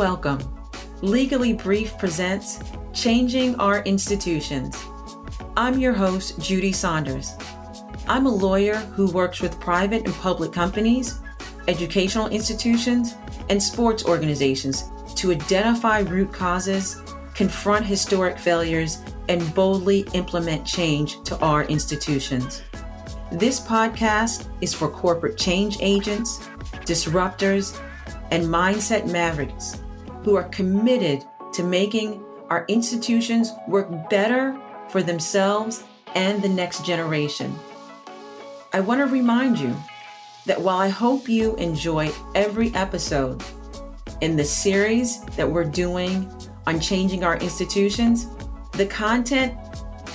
welcome. Legally Brief presents Changing Our Institutions. I'm your host, Judie Saunders. I'm a lawyer who works with private and public companies, educational institutions, and sports organizations to identify root causes, confront historic failures, and boldly implement change to our institutions. This podcast is for corporate change agents, disruptors, and mindset mavericks who are committed to making our institutions work better for themselves and the next generation. I want to remind you that while I hope you enjoy every episode in the series that we're doing on changing our institutions, the content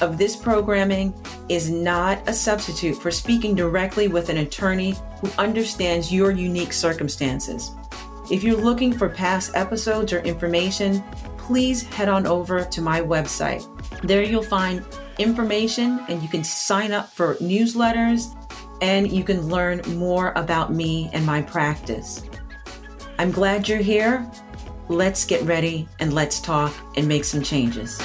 of this programming is not a substitute for speaking directly with an attorney who understands your unique circumstances. If you're looking for past episodes or information, please head on over to my website. There you'll find information and you can sign up for newsletters and you can learn more about me and my practice. I'm glad you're here. Let's get ready and let's talk and make some changes.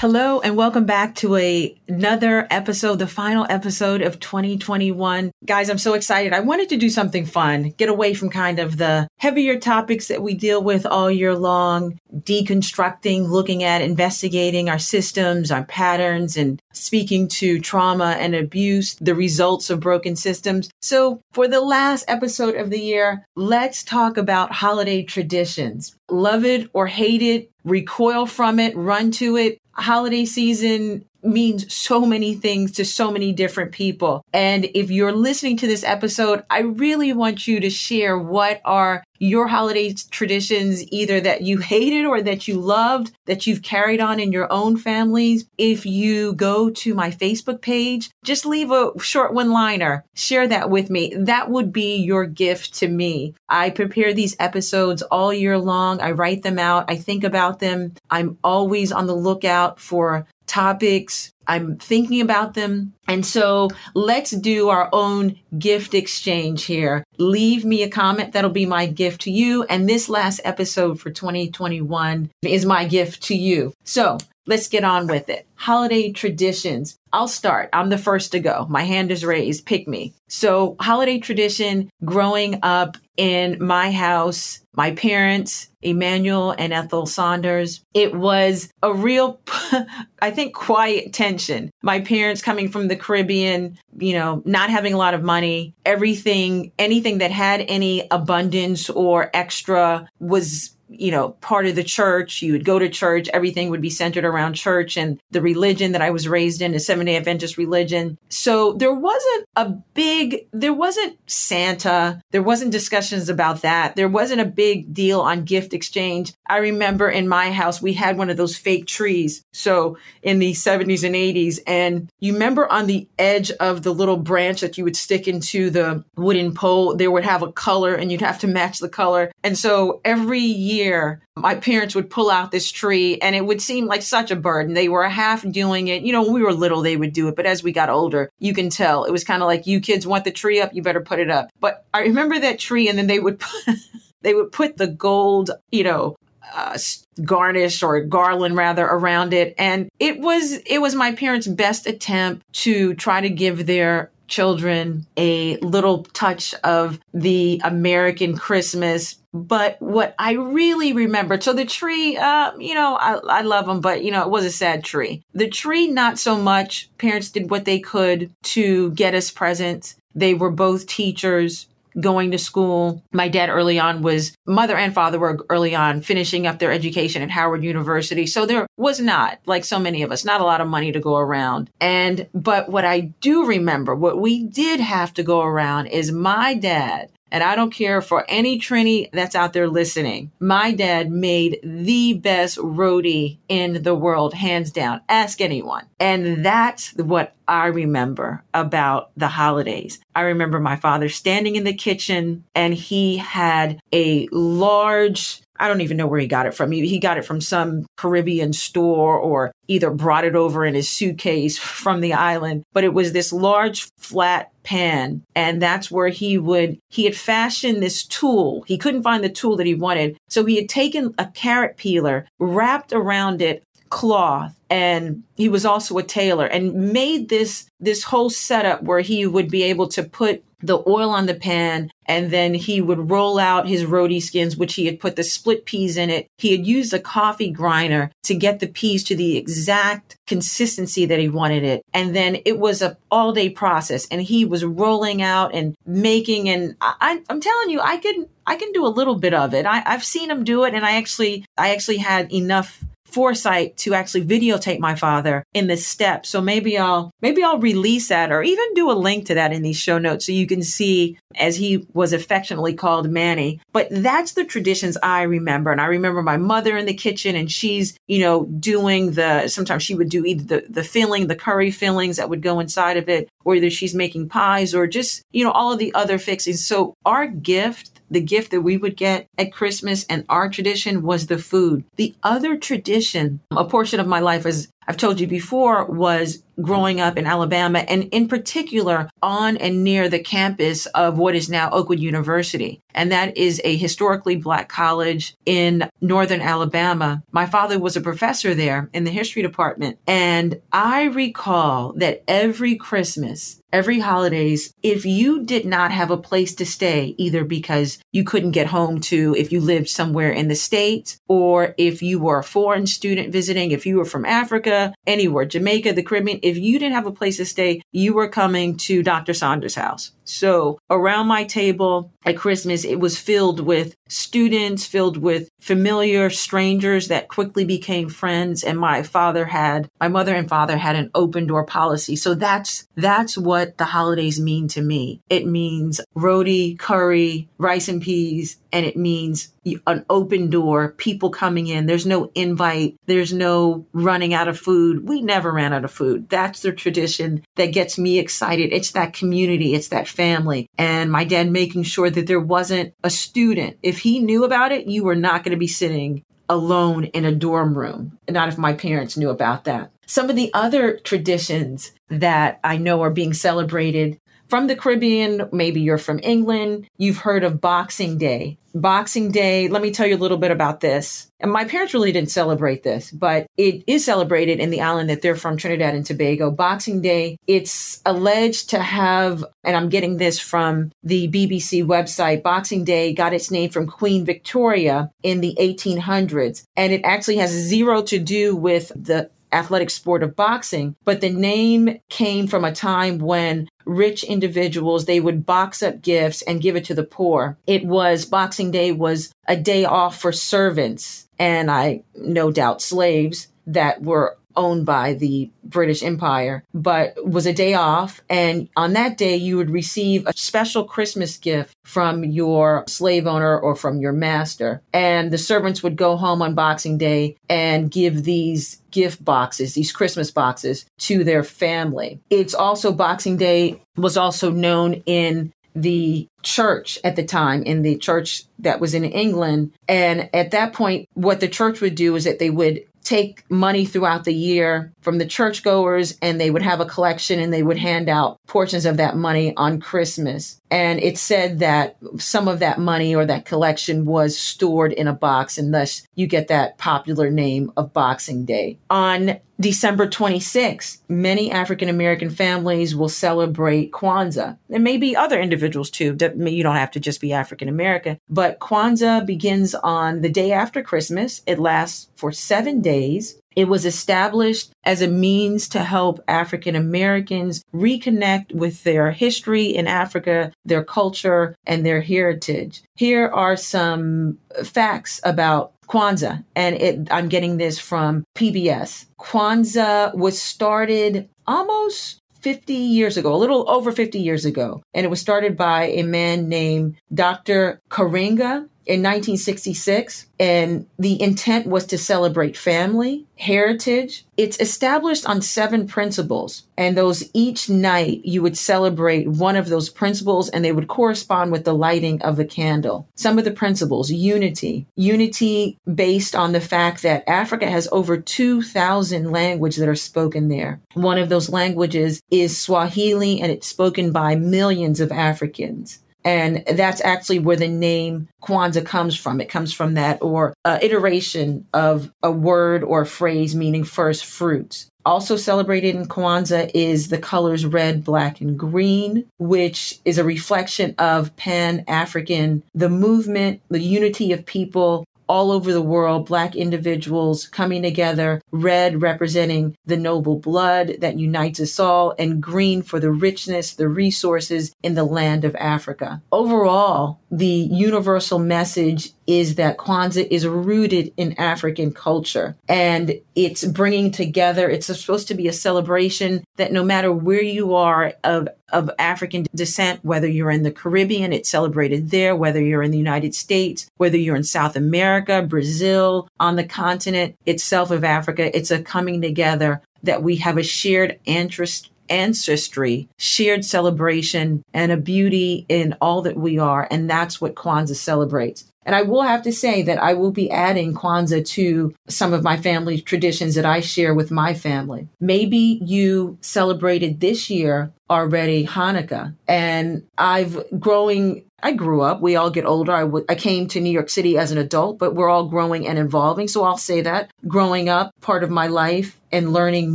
Hello and welcome back to a, another episode, the final episode of 2021. Guys, I'm so excited. I wanted to do something fun, get away from kind of the heavier topics that we deal with all year long, deconstructing, looking at, investigating our systems, our patterns, and speaking to trauma and abuse, the results of broken systems. So for the last episode of the year, let's talk about holiday traditions. Love it or hate it, recoil from it, run to it, holiday season means so many things to so many different people. And if you're listening to this episode, I really want you to share what are your holiday traditions, either that you hated or that you loved, that you've carried on in your own families. If you go to my Facebook page, just leave a short one liner, share that with me. That would be your gift to me. I prepare these episodes all year long. I write them out. I think about them. I'm always on the lookout for topics. I'm thinking about them. And so let's do our own gift exchange here. Leave me a comment. That'll be my gift to you. And this last episode for 2021 is my gift to you. So let's get on with it. Holiday traditions. I'll start. I'm the first to go. My hand is raised. Pick me. So holiday tradition growing up in my house, my parents, Emmanuel and Ethel Saunders, it was a real, I think, quiet tension. My parents coming from the Caribbean, you know, not having a lot of money, everything, anything that had any abundance or extra was you know, part of the church. You would go to church. Everything would be centered around church and the religion that I was raised in, a Seventh day Adventist religion. So there wasn't a big, there wasn't Santa. There wasn't discussions about that. There wasn't a big deal on gift exchange. I remember in my house, we had one of those fake trees. So in the 70s and 80s. And you remember on the edge of the little branch that you would stick into the wooden pole, there would have a color and you'd have to match the color. And so every year, year, my parents would pull out this tree and it would seem like such a burden. They were half doing it. You know, when we were little, they would do it. But as we got older, you can tell it was kind of like, you kids want the tree up, you better put it up. But I remember that tree and then they would they would put the gold, you know, uh, garnish or garland rather around it and it was it was my parents best attempt to try to give their children a little touch of the American Christmas. But what I really remember, so the tree, uh, you know, I, I love them, but you know, it was a sad tree. The tree, not so much. Parents did what they could to get us presents. They were both teachers going to school. My dad early on was mother and father were early on finishing up their education at Howard University. So there was not, like so many of us, not a lot of money to go around. And, but what I do remember, what we did have to go around is my dad and I don't care for any Trini that's out there listening. My dad made the best roti in the world, hands down. Ask anyone. And that's what I remember about the holidays. I remember my father standing in the kitchen and he had a large I don't even know where he got it from. He, got it from some Caribbean store or either brought it over in his suitcase from the island. But it was this large flat pan. And that's where he would, he had fashioned this tool. He couldn't find the tool that he wanted. So he had taken a carrot peeler, wrapped around it cloth and he was also a tailor and made this this whole setup where he would be able to put the oil on the pan and then he would roll out his roti skins which he had put the split peas in it. He had used a coffee grinder to get the peas to the exact consistency that he wanted it. And then it was a all day process and he was rolling out and making and I, i'm telling you i can i can do a little bit of it. I, i've seen him do it and i actually i actually had enough foresight to actually videotape my father in this step. So maybe I'll maybe I'll release that or even do a link to that in these show notes so you can see as he was affectionately called Manny. But that's the traditions I remember. And I remember my mother in the kitchen and she's, you know, doing the sometimes she would do either the, the filling, the curry fillings that would go inside of it, or either she's making pies or just, you know, all of the other fixings. So our gift the gift that we would get at Christmas and our tradition was the food. The other tradition, a portion of my life, as I've told you before, was growing up in Alabama and in particular on and near the campus of what is now Oakwood University. And that is a historically black college in northern Alabama. My father was a professor there in the history department. And I recall that every Christmas, every holidays, if you did not have a place to stay, either because you couldn't get home to if you lived somewhere in the States, or if you were a foreign student visiting, if you were from Africa, anywhere, Jamaica, the Caribbean, if you didn't have a place to stay, you were coming to Dr. Saunders' house. So around my table at Christmas, it was filled with students, filled with familiar strangers that quickly became friends. And my father had, my mother and father had an open door policy. So that's, that's what the holidays mean to me. It means roti, curry, rice and peas, and it means an open door, people coming in. There's no invite. There's no running out of food. We never ran out of food. That's the tradition that gets me excited. It's that community. It's that family. And my dad making sure that there wasn't a student. If he knew about it, you were not going to be sitting alone in a dorm room. Not if my parents knew about that. Some of the other traditions that I know are being celebrated from the Caribbean, maybe you're from England, you've heard of Boxing Day. Boxing Day, let me tell you a little bit about this. And my parents really didn't celebrate this, but it is celebrated in the island that they're from, Trinidad and Tobago. Boxing Day, it's alleged to have, and I'm getting this from the BBC website, Boxing Day got its name from Queen Victoria in the 1800s. And it actually has zero to do with the athletic sport of boxing, but the name came from a time when rich individuals they would box up gifts and give it to the poor. It was Boxing Day was a day off for servants and I no doubt slaves that were owned by the British Empire, but was a day off. And on that day, you would receive a special Christmas gift from your slave owner or from your master. And the servants would go home on Boxing Day and give these gift boxes, these Christmas boxes to their family. It's also Boxing Day was also known in the church at the time in the church that was in England. And at that point, what the church would do is that they would take money throughout the year from the churchgoers and they would have a collection and they would hand out portions of that money on Christmas. And it said that some of that money or that collection was stored in a box, and thus you get that popular name of Boxing Day. On December 26th, many African American families will celebrate Kwanzaa. And maybe other individuals too. You don't have to just be African American. But Kwanzaa begins on the day after Christmas. It lasts for seven days. It was established as a means to help African Americans reconnect with their history in Africa, their culture, and their heritage. Here are some facts about Kwanzaa, and it, I'm getting this from PBS. Kwanzaa was started almost 50 years ago, a little over 50 years ago. And it was started by a man named Dr. Karenga in 1966, and the intent was to celebrate family, heritage. It's established on seven principles, and those each night you would celebrate one of those principles, and they would correspond with the lighting of a candle. Some of the principles unity, unity based on the fact that Africa has over 2,000 languages that are spoken there. One of those languages is Swahili, and it's spoken by millions of Africans. And that's actually where the name Kwanzaa comes from. It comes from that or uh, iteration of a word or a phrase meaning first fruits. Also celebrated in Kwanzaa is the colors red, black, and green, which is a reflection of Pan African, the movement, the unity of people all over the world, Black individuals coming together, red representing the noble blood that unites us all, and green for the richness, the resources in the land of Africa. Overall, the universal message is that Kwanzaa is rooted in African culture and it's bringing together, it's supposed to be a celebration that no matter where you are of, of African descent, whether you're in the Caribbean, it's celebrated there, whether you're in the United States, whether you're in South America, Brazil, on the continent itself of Africa, it's a coming together that we have a shared interest ancestry, shared celebration, and a beauty in all that we are. And that's what Kwanzaa celebrates. And I will have to say that I will be adding Kwanzaa to some of my family traditions that I share with my family. Maybe you celebrated this year already Hanukkah. And I've growing I grew up. We all get older. I, w- I came to New York City as an adult, but we're all growing and evolving. So I'll say that growing up, part of my life and learning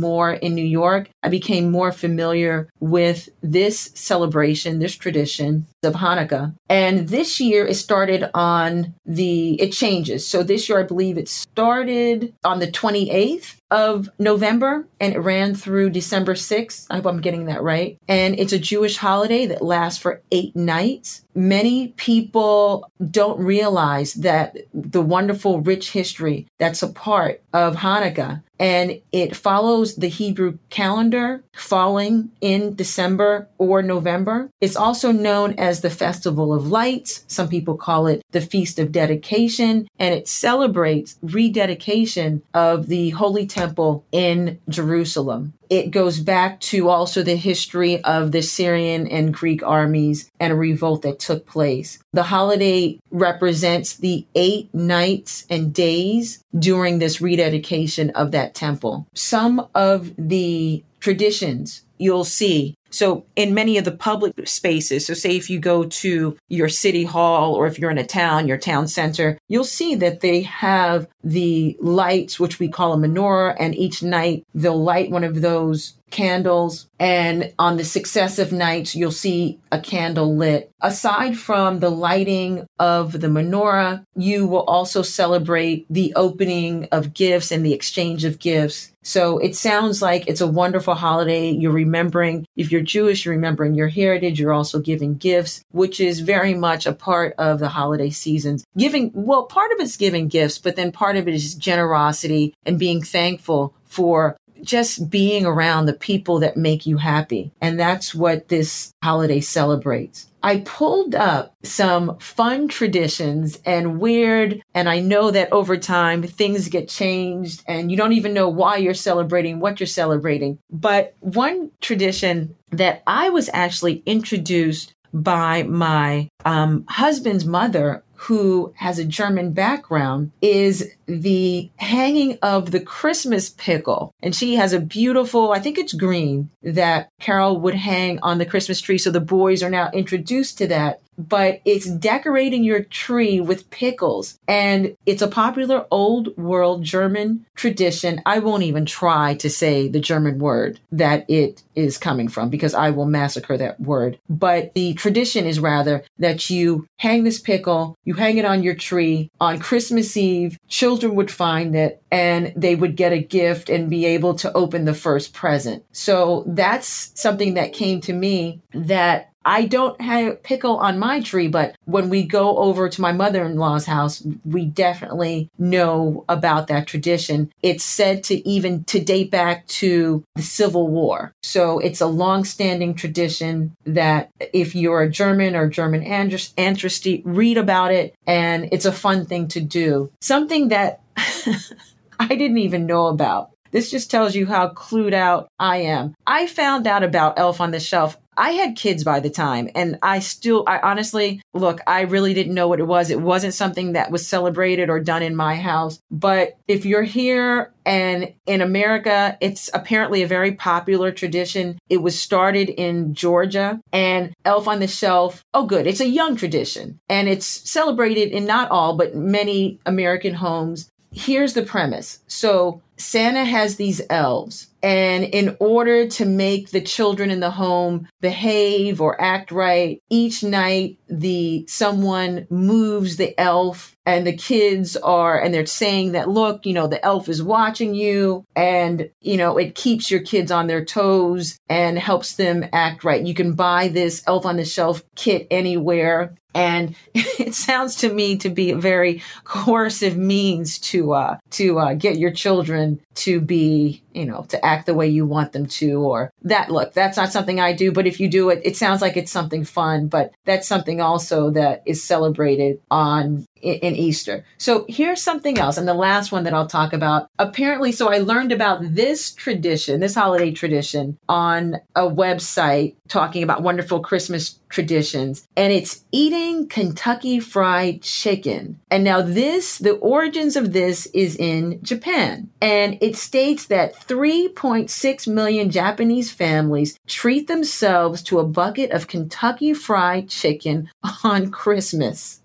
more in New York, I became more familiar with this celebration, this tradition of Hanukkah. And this year it started on the, it changes. So this year, I believe it started on the 28th of November and it ran through December 6th. I hope I'm getting that right. And it's a Jewish holiday that lasts for eight nights. Many people don't realize that the wonderful, rich history that's a part of Hanukkah and it follows the Hebrew calendar falling in December or November. It's also known as the Festival of Lights. Some people call it the Feast of Dedication, and it celebrates rededication of the Holy Temple in Jerusalem. It goes back to also the history of the Syrian and Greek armies and a revolt that took place. The holiday represents the eight nights and days during this rededication of that temple. Some of the traditions you'll see so in many of the public spaces, so say if you go to your city hall or if you're in a town, your town center, you'll see that they have the lights, which we call a menorah, and each night they'll light one of those candles. And on the successive nights, you'll see a candle lit. Aside from the lighting of the menorah, you will also celebrate the opening of gifts and the exchange of gifts. So it sounds like it's a wonderful holiday. You're remembering, if you're Jewish, you're remembering your heritage. You're also giving gifts, which is very much a part of the holiday seasons. Giving, well, part of it's giving gifts, but then part of it is generosity and being thankful for just being around the people that make you happy. And that's what this holiday celebrates. I pulled up some fun traditions and weird, and I know that over time things get changed and you don't even know why you're celebrating what you're celebrating. But one tradition that I was actually introduced by my um, husband's mother who has a German background is the hanging of the Christmas pickle. And she has a beautiful, I think it's green, that Carol would hang on the Christmas tree. So the boys are now introduced to that but it's decorating your tree with pickles. And it's a popular old world German tradition. I won't even try to say the German word that it is coming from because I will massacre that word. But the tradition is rather that you hang this pickle, you hang it on your tree on Christmas Eve. Children would find it and they would get a gift and be able to open the first present. So that's something that came to me that I don't have pickle on my tree, but when we go over to my mother in law's house, we definitely know about that tradition. It's said to even to date back to the Civil War. So it's a long standing tradition that if you're a German or German ancestry, read about it. And it's a fun thing to do. Something that I didn't even know about. This just tells you how clued out I am. I found out about Elf on the Shelf I had kids by the time and I still, I honestly, look, I really didn't know what it was. It wasn't something that was celebrated or done in my house. But if you're here and in America, it's apparently a very popular tradition. It was started in Georgia and Elf on the Shelf. Oh, good. It's a young tradition and it's celebrated in not all, but many American homes. Here's the premise. So Santa has these elves and in order to make the children in the home behave or act right, each night the someone moves the elf and the kids are and they're saying that look, you know, the elf is watching you and you know, it keeps your kids on their toes and helps them act right. You can buy this elf on the shelf kit anywhere and it sounds to me to be a very coercive means to uh, to uh, get your children to be you know to act the way you want them to or that look that's not something i do but if you do it it sounds like it's something fun but that's something also that is celebrated on in Easter. So here's something else, and the last one that I'll talk about. Apparently, so I learned about this tradition, this holiday tradition, on a website talking about wonderful Christmas traditions, and it's eating Kentucky Fried Chicken. And now, this, the origins of this is in Japan, and it states that 3.6 million Japanese families treat themselves to a bucket of Kentucky Fried Chicken on Christmas.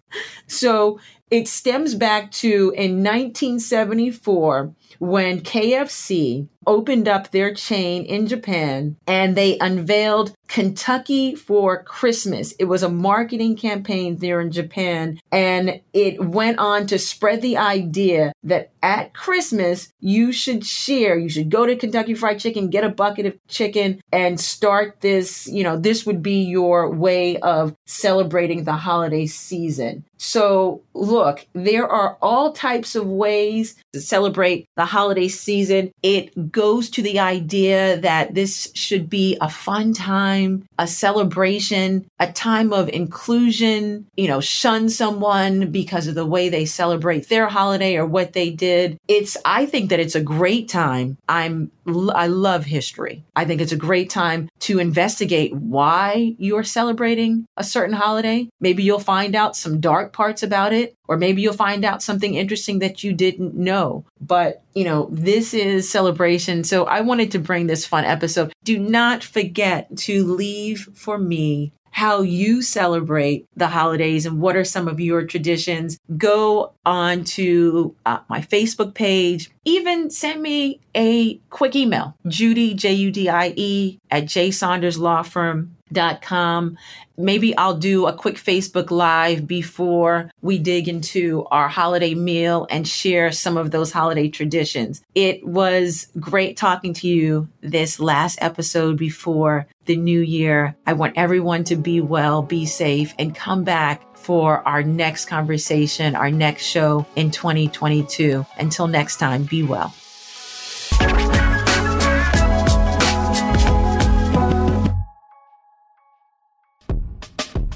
So it stems back to in 1974 when KFC opened up their chain in Japan and they unveiled Kentucky for Christmas. It was a marketing campaign there in Japan and it went on to spread the idea that at Christmas you should share, you should go to Kentucky Fried Chicken, get a bucket of chicken and start this, you know, this would be your way of celebrating the holiday season. So, look, there are all types of ways to celebrate the holiday season. It goes to the idea that this should be a fun time, a celebration, a time of inclusion, you know, shun someone because of the way they celebrate their holiday or what they did. It's, I think that it's a great time. I'm, I love history. I think it's a great time to investigate why you're celebrating a certain holiday. Maybe you'll find out some dark parts about it, or maybe you'll find out something interesting that you didn't know. But, you know, this is celebration. So I wanted to bring this fun episode. Do not forget to leave for me how you celebrate the holidays and what are some of your traditions. Go on to uh, my Facebook page. Even send me a quick email, Judie, J U D I E, at J Saunders Law Firm com. Maybe I'll do a quick Facebook Live before we dig into our holiday meal and share some of those holiday traditions. It was great talking to you this last episode before the new year. I want everyone to be well, be safe, and come back for our next conversation, our next show in 2022. Until next time, be well.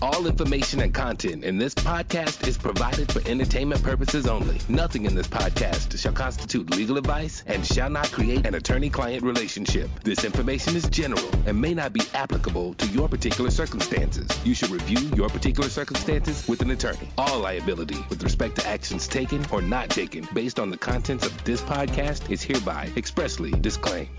All information and content in this podcast is provided for entertainment purposes only. Nothing in this podcast shall constitute legal advice and shall not create an attorney client relationship. This information is general and may not be applicable to your particular circumstances. You should review your particular circumstances with an attorney. All liability with respect to actions taken or not taken based on the contents of this podcast is hereby expressly disclaimed.